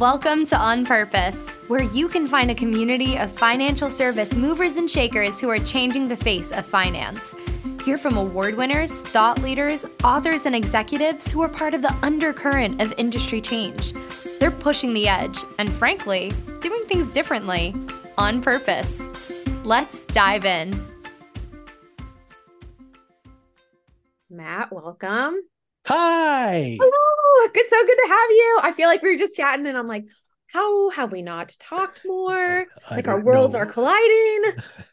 Welcome to On Purpose, where you can find a community of financial service movers and shakers who are changing the face of finance. Hear from award winners, thought leaders, authors, and executives who are part of the undercurrent of industry change. They're pushing the edge and, frankly, doing things differently on purpose. Let's dive in. Matt, welcome. Hi. Hello. It's so good to have you. I feel like we were just chatting and I'm like, how have we not talked more? I like our worlds know. are colliding.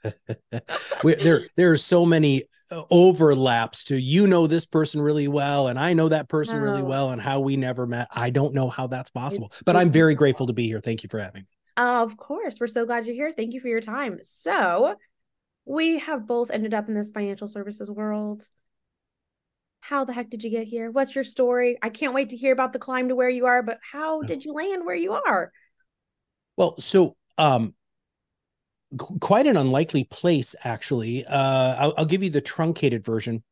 we, there, there are so many uh, overlaps to you know this person really well, and I know that person really well, and how we never met. I don't know how that's possible, It's- but I'm very grateful to be here. Thank you for having me. Of course. We're so glad you're here. Thank you for your time. So, we have both ended up in this financial services world. How the heck did you get here? What's your story? I can't wait to hear about the climb to where you are, but how did you land where you are? Well, so um, qu- quite an unlikely place, actually. Uh, I'll, I'll give you the truncated version.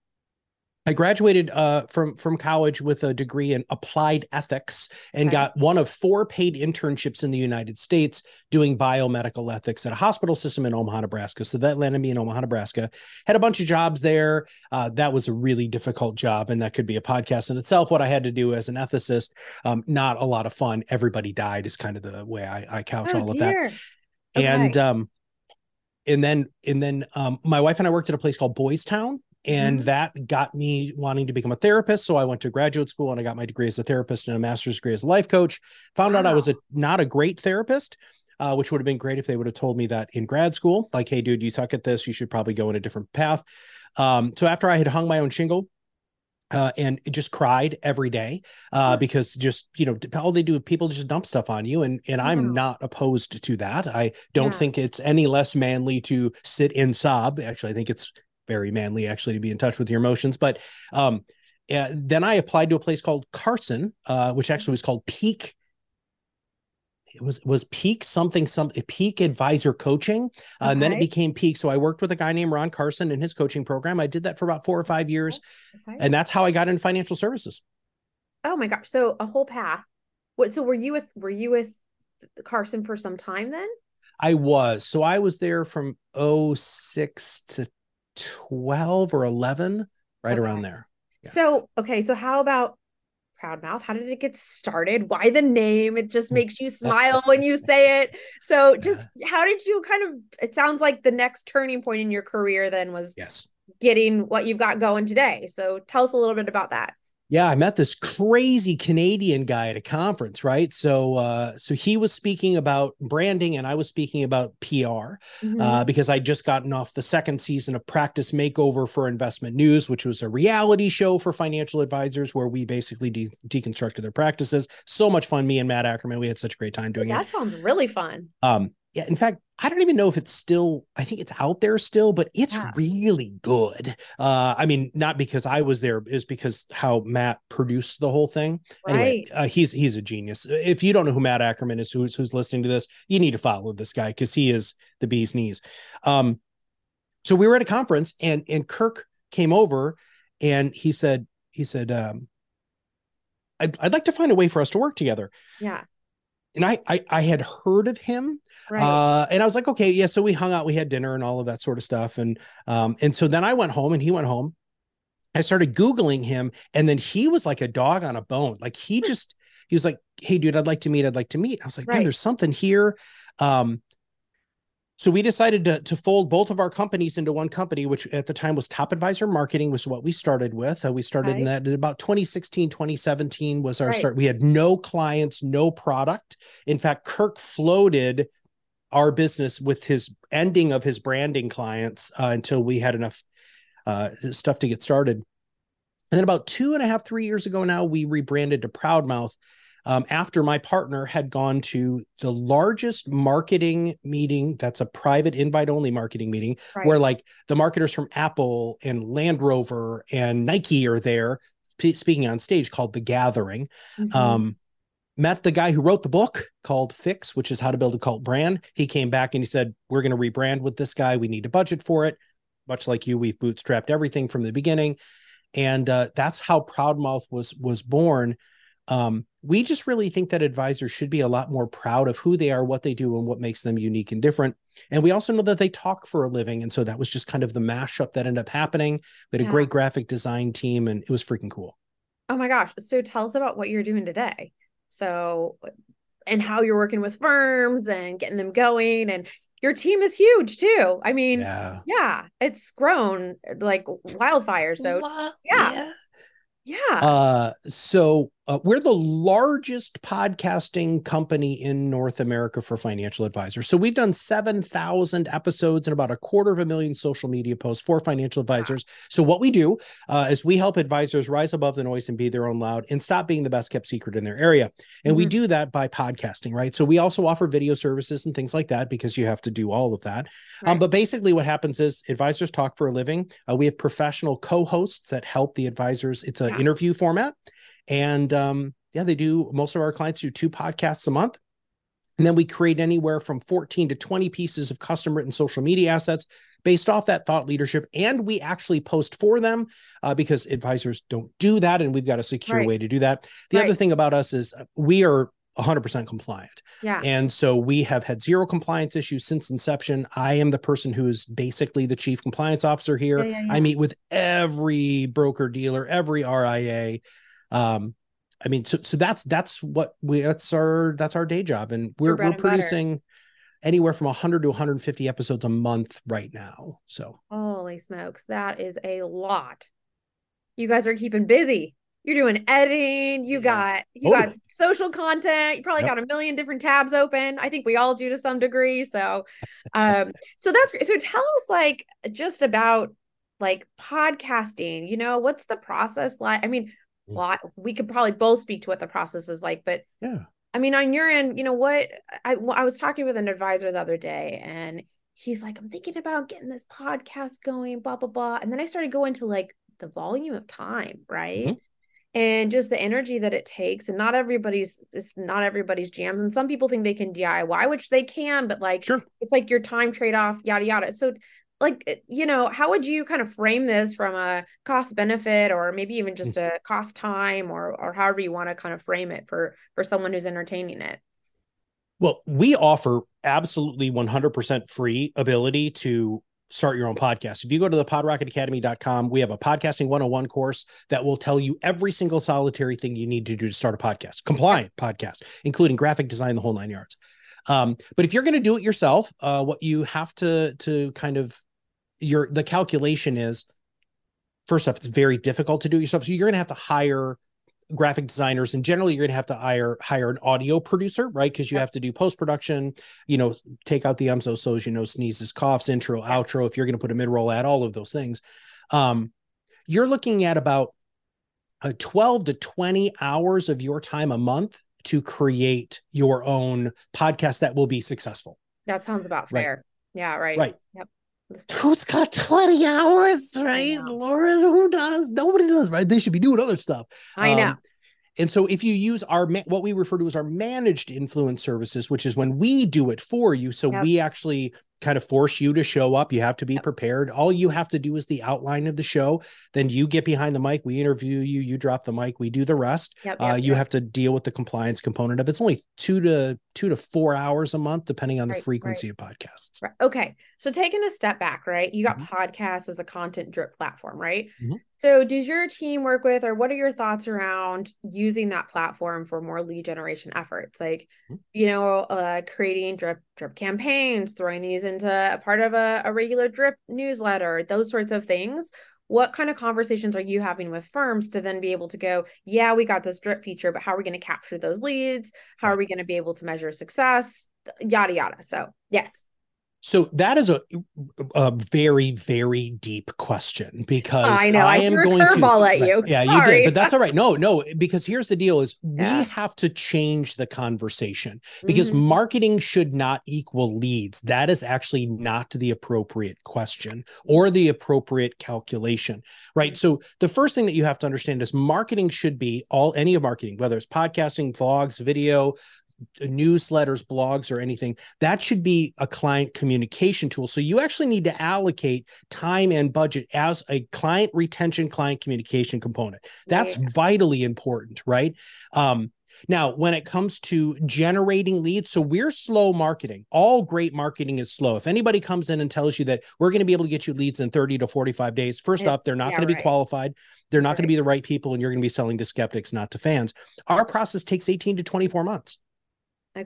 I graduated uh, from from college with a degree in applied ethics and Okay. got one of four paid internships in the United States doing biomedical ethics at a hospital system in Omaha, Nebraska. So that landed me in Omaha, Nebraska. Had a bunch of jobs there. Uh, that was a really difficult job, and that could be a podcast in itself. What I had to do as an ethicist, um, not a lot of fun. Everybody died is kind of the way I, I couch Oh, all of that dear. and um and then and then um my wife and I worked at a place called Boys Town and Mhm. that got me wanting to become a therapist so I went to graduate school and I got my degree as a therapist and a master's degree as a life coach found out I was a not a great therapist uh, which would have been great if they would have told me that in grad school like hey dude you suck at this you should probably go in a different path um so after I had hung my own shingle uh, and just cried every day uh, because just you know all they do people just dump stuff on you and and I'm Wow. not opposed to that. I don't Yeah. think it's any less manly to sit and sob. Actually, I think it's very manly actually to be in touch with your emotions. But um, uh, then I applied to a place called Carson, uh, which actually was called Peak. It was was Peak something something Peak Advisor Coaching, uh, and then it became Peak. So I worked with a guy named Ron Carson in his coaching program. I did that for about four or five years, Okay. and that's how I got into financial services. Oh my gosh. So a whole path. What so were you with were you with Carson for some time then? I was. So I was there from 06 to 12 or 11, right Okay. around there. Yeah. So okay, so how about Proudmouth? How did it get started? Why the name? It just hmm. makes you smile when you say it. So just how did you kind of it sounds like the next turning point in your career then was Yes. getting what you've got going today. So tell us a little bit about that. Yeah, I met this crazy Canadian guy at a conference, right? So uh so he was speaking about branding and I was speaking about PR. Mhm. uh, because I'd just gotten off the second season of Practice Makeover for Investment News, which was a reality show for financial advisors where we basically de- deconstructed their practices. So much fun. Me and Matt Ackerman, we had such a great time doing it. that sounds really fun. Um, yeah, in fact, I don't even know if it's still, I think it's out there still, but it's Yeah. really good. Uh, I mean, not because I was there, is because how Matt produced the whole thing. Anyway, Right. uh, he's he's a genius. If you don't know who Matt Ackerman is, who's who's listening to this, you need to follow this guy because he is the bee's knees. Um, so we were at a conference and and Kirk came over and he said he said um, I'd, I'd like to find a way for us to work together. Yeah. And I I, I had heard of him Right. uh, and I was like, okay, yeah. So we hung out, we had dinner and all of that sort of stuff. And um, and so then I went home and he went home. I started Googling him, and then he was like a dog on a bone. Like he just he was like, Hey dude, I'd like to meet, I'd like to meet. I was like, man, Right. there's something here. Um, so we decided to, to fold both of our companies into one company, which at the time was Top Advisor Marketing, was what we started with. Uh, we started in that in about 2016, 2017 was our Right. start. We had no clients, no product. In fact, Kirk floated our business with his ending of his branding clients uh, until we had enough uh, stuff to get started. And then about two and a half, three years ago now, we rebranded to Proudmouth um, after my partner had gone to the largest marketing meeting that's a private invite only marketing meeting right. where like the marketers from Apple and Land Rover and Nike are there p- speaking on stage called The Gathering. Mhm. Um, met the guy who wrote the book called Fix, which is how to build a cult brand. He came back and he said, We're going to rebrand with this guy. We need a budget for it. Much like you, we've bootstrapped everything from the beginning. And uh, that's how Proudmouth was was born. Um, we just really think that advisors should be a lot more proud of who they are, what they do, and what makes them unique and different. And we also know that they talk for a living. And so that was just kind of the mashup that ended up happening. We had Yeah. a great graphic design team, and it was freaking cool. Oh my gosh. So tell us about what you're doing today. So, and how you're working with firms and getting them going. And your team is huge too. I mean, yeah, Yeah. it's grown like wildfire. So, Lo- yeah. yeah. Uh, so uh, we're the largest podcasting company in North America for financial advisors. So we've done 7,000 episodes and about a quarter of a million social media posts for financial advisors. So what we do uh, is we help advisors rise above the noise and be their own loud and stop being the best kept secret in their area. And we Mhm. do that by podcasting, right? So we also offer video services and things like that because you have to do all of that. Um, but basically, what happens is advisors talk for a living. Uh, we have professional co-hosts that help the advisors. It's an Yeah. interview format, and um, yeah, they do. Most of our clients do two podcasts a month, and then we create anywhere from fourteen to twenty pieces of custom-written social media assets based off that thought leadership, and we actually post for them uh, because advisors don't do that, and we've got a secure Right. way to do that. The other thing about us is uh, we are 100% compliant. yeah. And so we have had zero compliance issues since inception. I am the person who is basically the chief compliance officer here. Yeah, yeah, yeah. I meet with every broker dealer, every RIA. Um, I mean, so so that's that's what we that's our that's our day job, and we're we're and butter. producing anywhere from 100 to 150 episodes a month right now. So Holy smokes. That is a lot. You guys are keeping busy. You're doing editing. You Yeah. got you got social content. You probably Yep. got a million different tabs open. I think we all do to some degree. So, um, so that's great. So tell us like just about like podcasting. You know, what's the process like? I mean. Well, I- we could probably both speak to what the process is like, but yeah, I mean, on your end, you know what? i i was talking with an advisor the other day, and he's like, "I'm thinking about getting this podcast going, blah blah blah." And then I started going to like the volume of time, right? Mhm. And just the energy that it takes, and not everybody's it's not everybody's jams. And some people think they can DIY, which they can, but like sure. it's like your time trade off, yada yada. So, like, you know, how would you kind of frame this from a cost benefit, or maybe even just a cost time, or or however you want to kind of frame it for for someone who's entertaining it? Well, we offer absolutely 100% free ability to start your own podcast. If you go to the podrocketacademy.com, we have a podcasting 101 course that will tell you every single solitary thing you need to do to start a podcast, compliant podcast, including graphic design, the whole nine yards. Um, but if you're going to do it yourself, uh, what you have to to kind of your the calculation is first off, it's very difficult to do it yourself. So you're going to have to hire graphic designers and generally you're going to have to hire hire an audio producer right because you have to do post production you know take out the ums so's you know sneezes coughs intro outro if you're going to put a mid-roll ad all of those things um you're looking at about uh, 12 to 20 hours of your time a month to create your own podcast that will be successful That sounds about Right. fair. Yeah, right. right Yep. Who's got 20 hours right? lauren who does? Nobody does right? They should be doing other stuff. I know. Um, and so if you use our what we refer to as our managed influence services, which is when we do it for you, so Yep. we actually kind of force you to show up. You have to be prepared. All you have to do is the outline of the show. Then you get behind the mic. We interview you. You drop the mic. We do the rest. Yep, Uh, you yep. have to deal with the compliance component of it. It's only two to two to four hours a month, depending on the Right, frequency of podcasts. Right. Okay. So taking a step back, right? You got Mhm. podcasts as a content drip platform, right? Mhm. So does your team work with, or what are your thoughts around using that platform for more lead generation efforts? Like, Mhm. you know, uh, creating drip drip campaigns, throwing these into a part of a, a regular drip newsletter, those sorts of things. What kind of conversations are you having with firms to then be able to go, yeah, we got this drip feature, but how are we going to capture those leads? How are we going to be able to measure success? Yada yada. So yes. So that is a a very very deep question because I know, I am going to curveball at you. Yeah, you did, but that's all right. No, no, because here's the deal: is Yeah. we have to change the conversation because Mhm. marketing should not equal leads. That is actually not the appropriate question or the appropriate calculation, right? So the first thing that you have to understand is marketing should be all any of marketing, whether it's podcasting, vlogs, video, newsletters, blogs, or anything. That should be a client communication tool. So you actually need to allocate time and budget as a client retention, client communication component. That's yeah. vitally important, right? Um, now, when it comes to generating leads, so we're slow marketing. All great marketing is slow. If anybody comes in and tells you that we're going to be able to get you leads in 30 to 45 days, first it's, off, they're not yeah, going to be qualified. They're not right. going to be the right people, and you're going to be selling to skeptics, not to fans. Our process takes 18 to 24 months.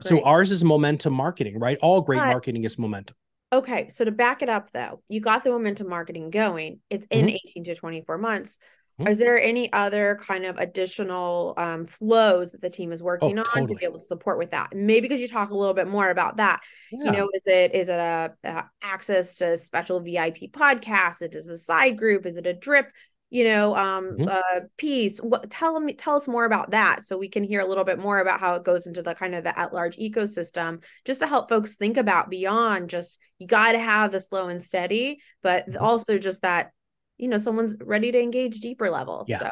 So ours is momentum marketing, right? All great but, marketing is momentum. Okay. So to back it up though, you got the momentum marketing going. It's in mm-hmm. 18 to 24 months. Mm-hmm. Is there any other kind of additional um, flows that the team is working oh, on totally. to be able to support with that? maybe because you talk a little bit more about that. Yeah. You know, is it is it a, a, access to special VIP podcasts? Is it a side group? Is it a drip? You know, um, mm-hmm. uh, piece. What tell me tell us more about that so we can hear a little bit more about how it goes into the kind of the at large ecosystem, just to help folks think about beyond just you got to have the slow and steady, but mm-hmm. also just that you know someone's ready to engage deeper level yeah. so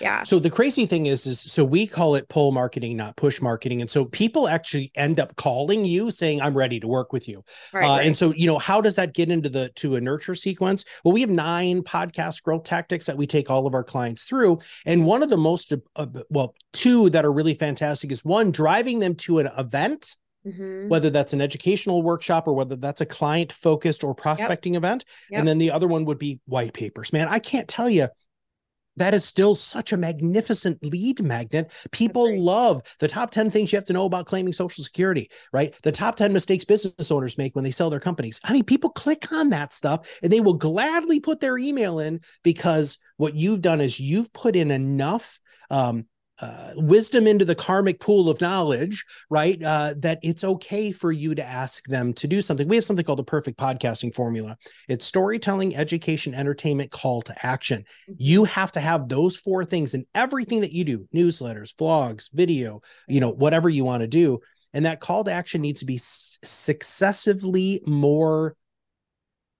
yeah so the crazy thing is is so we call it pull marketing not push marketing and so people actually end up calling you saying i'm ready to work with you right, uh, right. and so you know how does that get into the to a nurture sequence well we have nine podcast growth tactics that we take all of our clients through and one of the most uh, well two that are really fantastic is one driving them to an event Mm-hmm. whether that's an educational workshop or whether that's a client focused or prospecting yep. event. Yep. And then the other one would be white papers. Man, I can't tell you that is still such a magnificent lead magnet. People love the top 10 things you have to know about claiming Social Security, right? The top 10 mistakes business owners make when they sell their companies. I mean, people click on that stuff and they will gladly put their email in because what you've done is you've put in enough um, uh, wisdom into the karmic pool of knowledge, right? Uh, that it's okay for you to ask them to do something. We have something called the perfect podcasting formula. It's storytelling, education, entertainment, call to action. You mm-hmm. have to have those four things in everything that you do newsletters, vlogs, video, you know, whatever you want to do. And that call to action needs to be s- successively more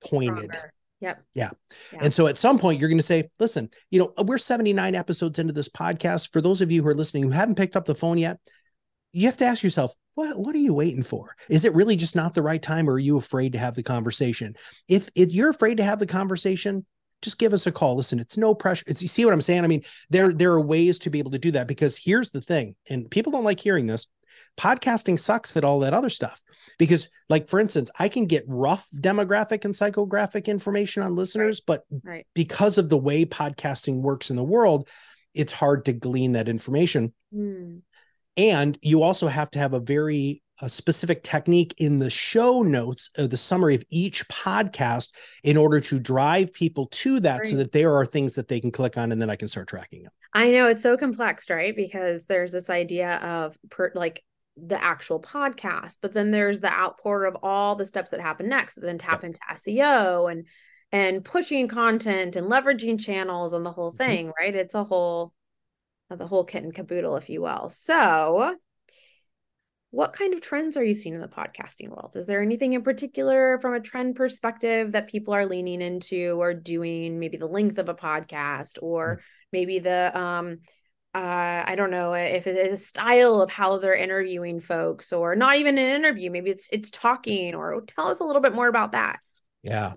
pointed. Stronger. Yep. Yeah. yeah. And so at some point, you're going to say, listen, you know, we're 79 episodes into this podcast. For those of you who are listening who haven't picked up the phone yet, you have to ask yourself, what, what are you waiting for? Is it really just not the right time or are you afraid to have the conversation? If, if you're afraid to have the conversation, just give us a call. Listen, it's no pressure. It's you see what I'm saying? I mean, there there are ways to be able to do that because here's the thing, and people don't like hearing this podcasting sucks at all that other stuff because like for instance i can get rough demographic and psychographic information on listeners but right. because of the way podcasting works in the world it's hard to glean that information mm. and you also have to have a very a specific technique in the show notes of the summary of each podcast in order to drive people to that right. so that there are things that they can click on and then I can start tracking them. I know it's so complex, right? Because there's this idea of per, like the actual podcast but then there's the outpour of all the steps that happen next then tap into seo and and pushing content and leveraging channels and the whole mm-hmm. thing mm-hmm. right it's a whole the whole kit and caboodle if you will so what kind of trends are you seeing in the podcasting world is there anything in particular from a trend perspective that people are leaning into or doing maybe the length of a podcast or mm-hmm. maybe the um uh, I don't know if it is a style of how they're interviewing folks, or not even an interview. Maybe it's it's talking, or tell us a little bit more about that. Yeah,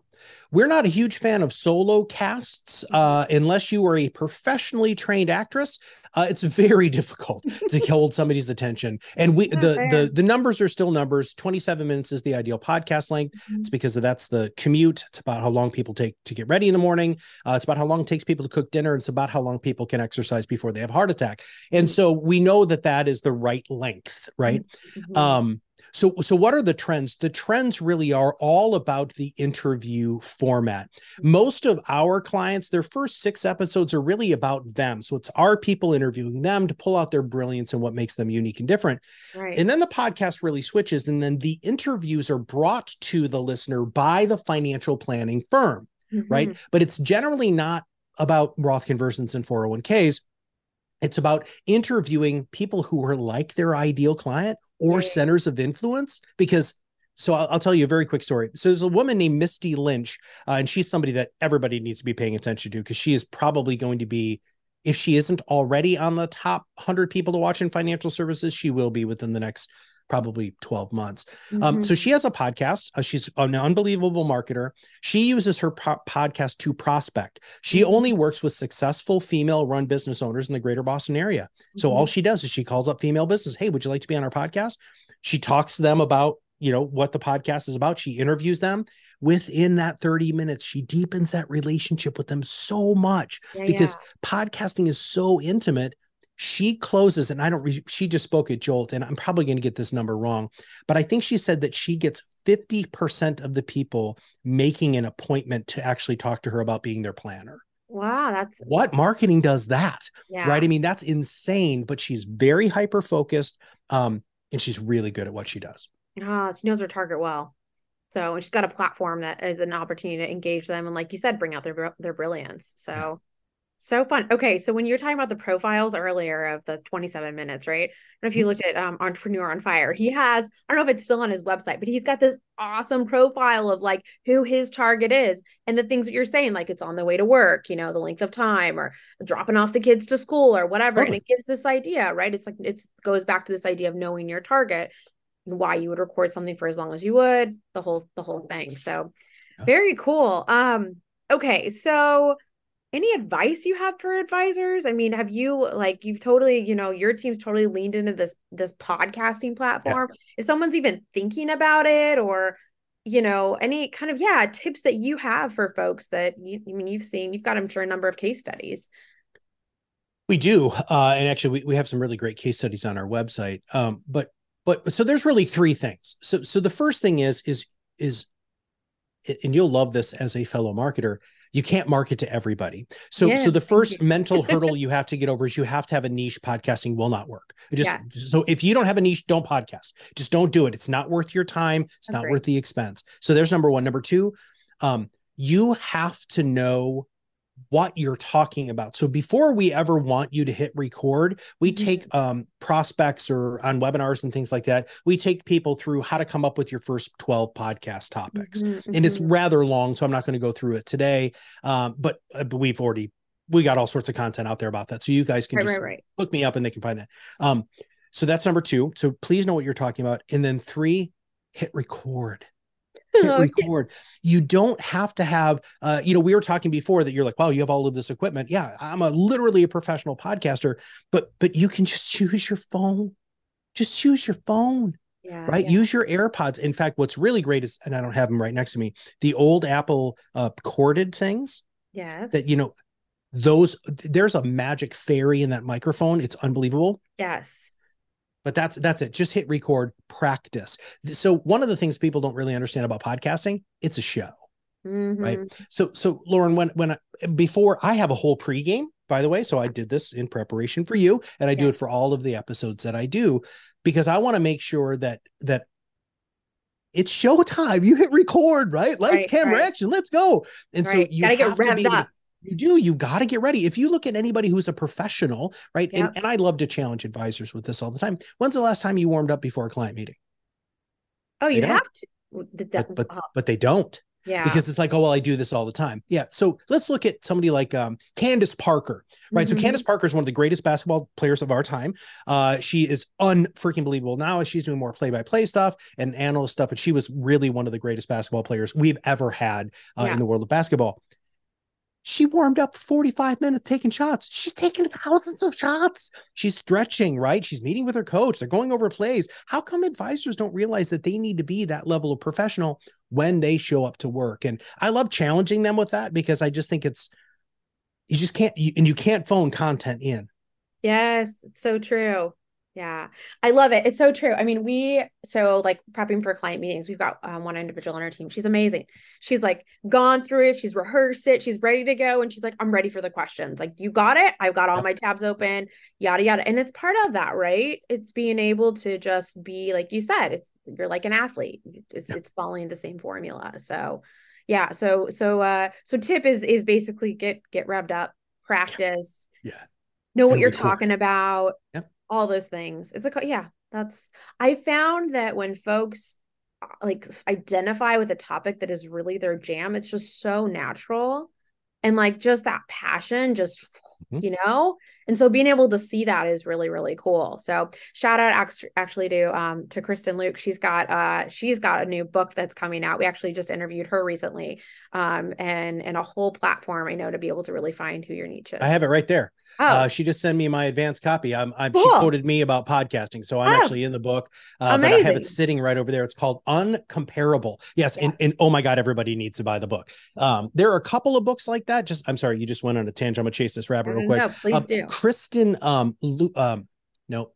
we're not a huge fan of solo casts mm-hmm. uh, unless you are a professionally trained actress. Uh, it's very difficult to hold somebody's attention, and we the the the numbers are still numbers. Twenty seven minutes is the ideal podcast length. Mm-hmm. It's because of that's the commute. It's about how long people take to get ready in the morning. Uh, it's about how long it takes people to cook dinner. It's about how long people can exercise before they have heart attack. And mm-hmm. so we know that that is the right length, right? Mm-hmm. Um, so, so what are the trends? The trends really are all about the interview format. Most of our clients, their first six episodes are really about them. So it's our people interviewing them to pull out their brilliance and what makes them unique and different. Right. And then the podcast really switches, and then the interviews are brought to the listener by the financial planning firm, mm-hmm. right? But it's generally not about Roth conversions and 401ks. It's about interviewing people who are like their ideal client or centers of influence because so I'll, I'll, tell you a very quick story. So there's a woman named Misty Lynch, uh, and she's somebody that everybody needs to be paying attention to because she is probably going to be if she isn't already on the top 100 people to watch in financial services, she will be within the next probably 12 months. Mm-hmm. Um, so she has a podcast. Uh, she's an unbelievable marketer. She uses her po- podcast to prospect. She mm-hmm. only works with successful female run business owners in the greater Boston area. So mm-hmm. all she does is she calls up female business. Hey, would you like to be on our podcast? She talks to them about, you know, what the podcast is about. She interviews them. Within that 30 minutes, she deepens that relationship with them so much yeah, because yeah. podcasting is so intimate she closes and i don't re- she just spoke at jolt and i'm probably going to get this number wrong but i think she said that she gets 50% of the people making an appointment to actually talk to her about being their planner. Wow that's what marketing does that yeah. right? I mean that's insane but she's very hyper focused um and she's really good at what she does. Oh she knows her target well. So she's got a platform that is an opportunity to engage them and like you said bring out their their brilliance. So so fun. Okay, so when you were talking about the profiles earlier of the 27 minutes, right? I don't know if you mm-hmm. looked at um, Entrepreneur on Fire. He has, I don't know if it's still on his website, but he's got this awesome profile of like who his target is and the things that you're saying, like it's on the way to work, you know, the length of time or dropping off the kids to school or whatever. And it gives this idea, right? It's like it goes back to this idea of knowing your target and why you would record something for as long as you would, the whole the whole thing. So very cool. Um, okay, so any advice you have for advisors? I mean have you like you've totally you know your team's totally leaned into this this podcasting platform. Yeah. if someone's even thinking about it or you know any kind of yeah tips that you have for folks that you i mean you've seen you've got i'm sure a number of case studies. We do uh and actually we, we have some really great case studies on our website. Um but but so there's really three things. So so the first thing is is is and you'll love this as a fellow marketer you can't market to everybody. So yes, so the first mental hurdle you have to get over is you have to have a niche podcasting will not work. It just yeah. so if you don't have a niche, don't podcast. Just don't do it. It's not worth your time. It's That's not worth the expense. So there's number one. Number two, um, you have to know what you're talking about. So before we ever want you to hit record, we mm-hmm. take um, prospects or on webinars and things like that. We take people through how to come up with your first 12 podcast topics. Mm-hmm, and it's mm-hmm. rather long, so I'm not going to go through it today. Um, but, uh, but we've already we got all sorts of content out there about that. So you guys can right, just right, right. look me up and they can find that. Um, so that's number two. So please know what you're talking about. And then three, hit record hit oh, record. You don't have to have, uh, you know, we were talking before that you're like, wow, you have all of this equipment. Yeah, I'm a literally a professional podcaster, but but you can just use your phone. Just use your phone. Yeah, right. Yeah. Use your AirPods. In fact, what's really great is, and I don't have them right next to me, the old Apple uh, corded things. Yes. That you know, those there's a magic fairy in that microphone. It's unbelievable. Yes but that's that's it just hit record practice so one of the things people don't really understand about podcasting it's a show mm-hmm. right so so lauren when when I, before i have a whole pregame by the way so i did this in preparation for you and i yes. do it for all of the episodes that i do because i want to make sure that that it's showtime you hit record right lights right, camera right. action let's go and right. so you gotta get revved to up you do. You got to get ready. If you look at anybody who's a professional, right? Yep. And, and I love to challenge advisors with this all the time. When's the last time you warmed up before a client meeting? Oh, you have to. But, but, uh, but they don't. Yeah. Because it's like, oh, well, I do this all the time. Yeah. So let's look at somebody like um, Candace Parker, right? Mm-hmm. So Candace Parker is one of the greatest basketball players of our time. Uh, she is unfreaking believable now. She's doing more play by play stuff and analyst stuff, but she was really one of the greatest basketball players we've ever had uh, yeah. in the world of basketball. She warmed up 45 minutes taking shots. She's taking thousands of shots. She's stretching, right? She's meeting with her coach. They're going over plays. How come advisors don't realize that they need to be that level of professional when they show up to work? And I love challenging them with that because I just think it's, you just can't, you, and you can't phone content in. Yes, it's so true. Yeah, I love it. It's so true. I mean, we so like prepping for client meetings, we've got um, one individual on our team. She's amazing. She's like gone through it, she's rehearsed it, she's ready to go, and she's like, I'm ready for the questions. Like, you got it. I've got all my tabs open, yada yada. And it's part of that, right? It's being able to just be like you said. It's you're like an athlete. It's it's following the same formula. So, yeah. So so uh so tip is is basically get get revved up, practice. Yeah. Know what you're talking about. Yep all those things. It's a yeah, that's I found that when folks uh, like identify with a topic that is really their jam, it's just so natural and like just that passion just Mhm. you know and so being able to see that is really really cool so shout out actually to um to kristen luke she's got uh she's got a new book that's coming out we actually just interviewed her recently um and and a whole platform i know to be able to really find who your niche is I have it right there. oh Uh, she just sent me my advanced copy. I'm, I'm she quoted me about podcasting, so I'm Oh. actually in the book. Uh, but I have it sitting right over there. It's called Uncomparable. Yes, and, and oh my god, everybody needs to buy the book. Um, there are a couple of books like that. Just I'm sorry, you just went on a tangent. I'm gonna chase this rabbit real quick. no, please Uh, do Kristen, um, Lu- um, no,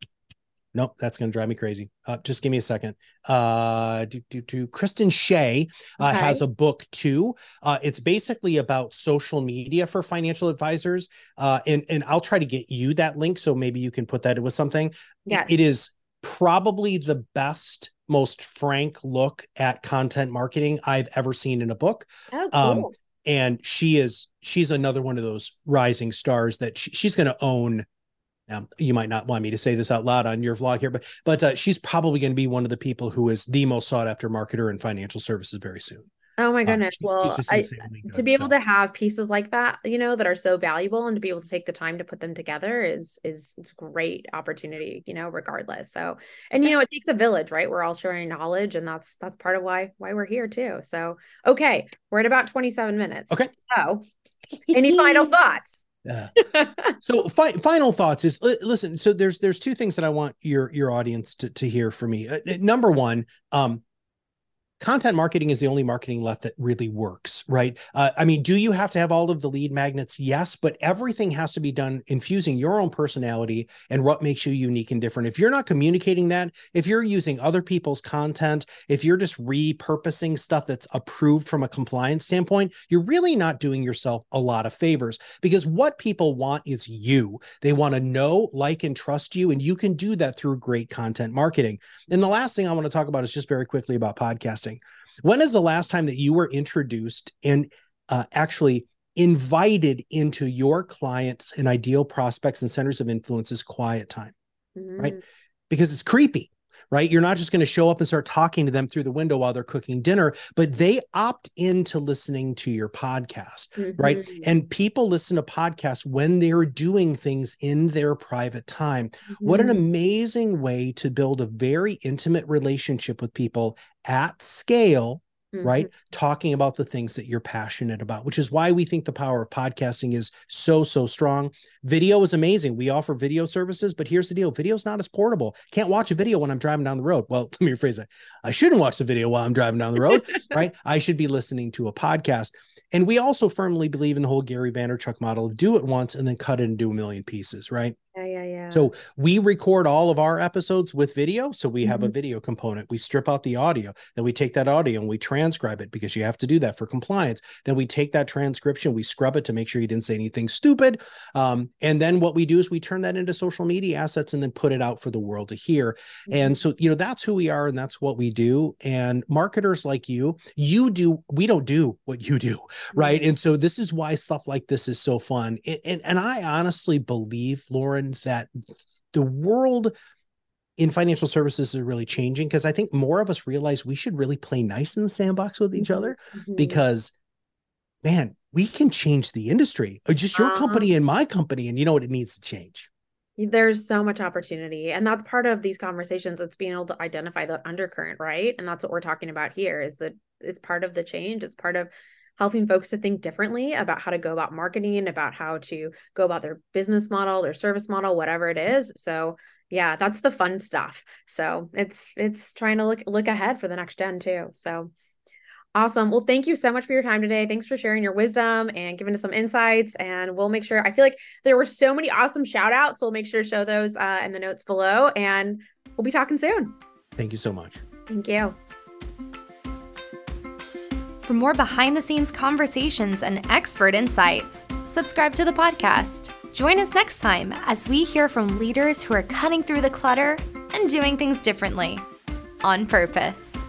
nope, that's gonna drive me crazy. Uh, just give me a second. Uh, do do do. Kristen Shea uh, Okay. has a book too. Uh, it's basically about social media for financial advisors. Uh, and and I'll try to get you that link so maybe you can put that with something. It- it is probably the best, most frank look at content marketing I've ever seen in a book oh, um, cool. And she is she's another one of those rising stars that she, she's going to own now you might not want me to say this out loud on your vlog here but but uh, she's probably going to be one of the people who is the most sought after marketer in financial services very soon oh my Um, goodness she- well i to be able so. to have pieces like that you know that are so valuable and to be able to take the time to put them together is is it's great opportunity you know regardless so and you know it takes a village right we're all sharing knowledge and that's that's part of why why we're here too so okay we're at about 27 minutes Okay. so any final thoughts Uh, so fi- final thoughts is li- listen so there's there's two things that i want your your audience to, to hear from me uh, number one um content marketing is the only marketing left that really works right? Uh, i mean do you have to have all of the lead magnets? Yes but everything has to be done infusing your own personality and what makes you unique and different. If you're not communicating that if you're using other people's content if you're just repurposing stuff that's approved from a compliance standpoint you're really not doing yourself a lot of favors because what people want is you. They want to know like and trust you and you can do that through great content marketing. And the last thing I want to talk about is just very quickly about podcasting. When is the last time that you were introduced and uh, actually invited into your clients and ideal prospects and centers of influence's quiet time? Right. Mhm. Because it's creepy, right? You're not just going to show up and start talking to them through the window while they're cooking dinner, but they opt into listening to your podcast right? Mhm. And people listen to podcasts when they're doing things in their private time. What an Mhm. amazing way to build a very intimate relationship with people at scale, right? Mm-hmm. Talking about the things that you're passionate about, which is why we think the power of podcasting is so, so strong. Video is amazing. We offer video services, but here's the deal video is not as portable. Can't watch a video when I'm driving down the road. Well, let me rephrase that. I shouldn't watch the video while I'm driving down the road, right? I should be listening to a podcast. And we also firmly believe in the whole Gary Vaynerchuk model of do it once and then cut it into a million pieces, right? Yeah, yeah, yeah. So we record all of our episodes with video. So we have a Mhm. video component. We strip out the audio. Then we take that audio and we transcribe it because you have to do that for compliance. Then we take that transcription, we scrub it to make sure you didn't say anything stupid. Um, and then what we do is we turn that into social media assets and then put it out for the world to hear. And so, you know, that's who we are and that's what we do. And marketers like you, you do, we don't do what you do right and so this is why stuff like this is so fun and and, and i honestly believe lauren that the world in financial services is really changing because i think more of us realize we should really play nice in the sandbox with each Mhm. other Mhm. because man we can change the industry just your Uh-huh. company and my company and you know what it needs to change there's so much opportunity and that's part of these conversations it's being able to identify the undercurrent right and that's what we're talking about here is that it's part of the change it's part of helping folks to think differently about how to go about marketing about how to go about their business model their service model whatever it is so yeah that's the fun stuff so it's it's trying to look look ahead for the next gen too so Awesome. Well, thank you so much for your time today. Thanks for sharing your wisdom and giving us some insights. And we'll make sure, I feel like there were so many awesome shout outs. So we'll make sure to show those uh, in the notes below. And we'll be talking soon. thank you so much Thank you. For more behind the scenes conversations and expert insights, subscribe to the podcast. Join us next time as we hear from leaders who are cutting through the clutter and doing things differently on purpose.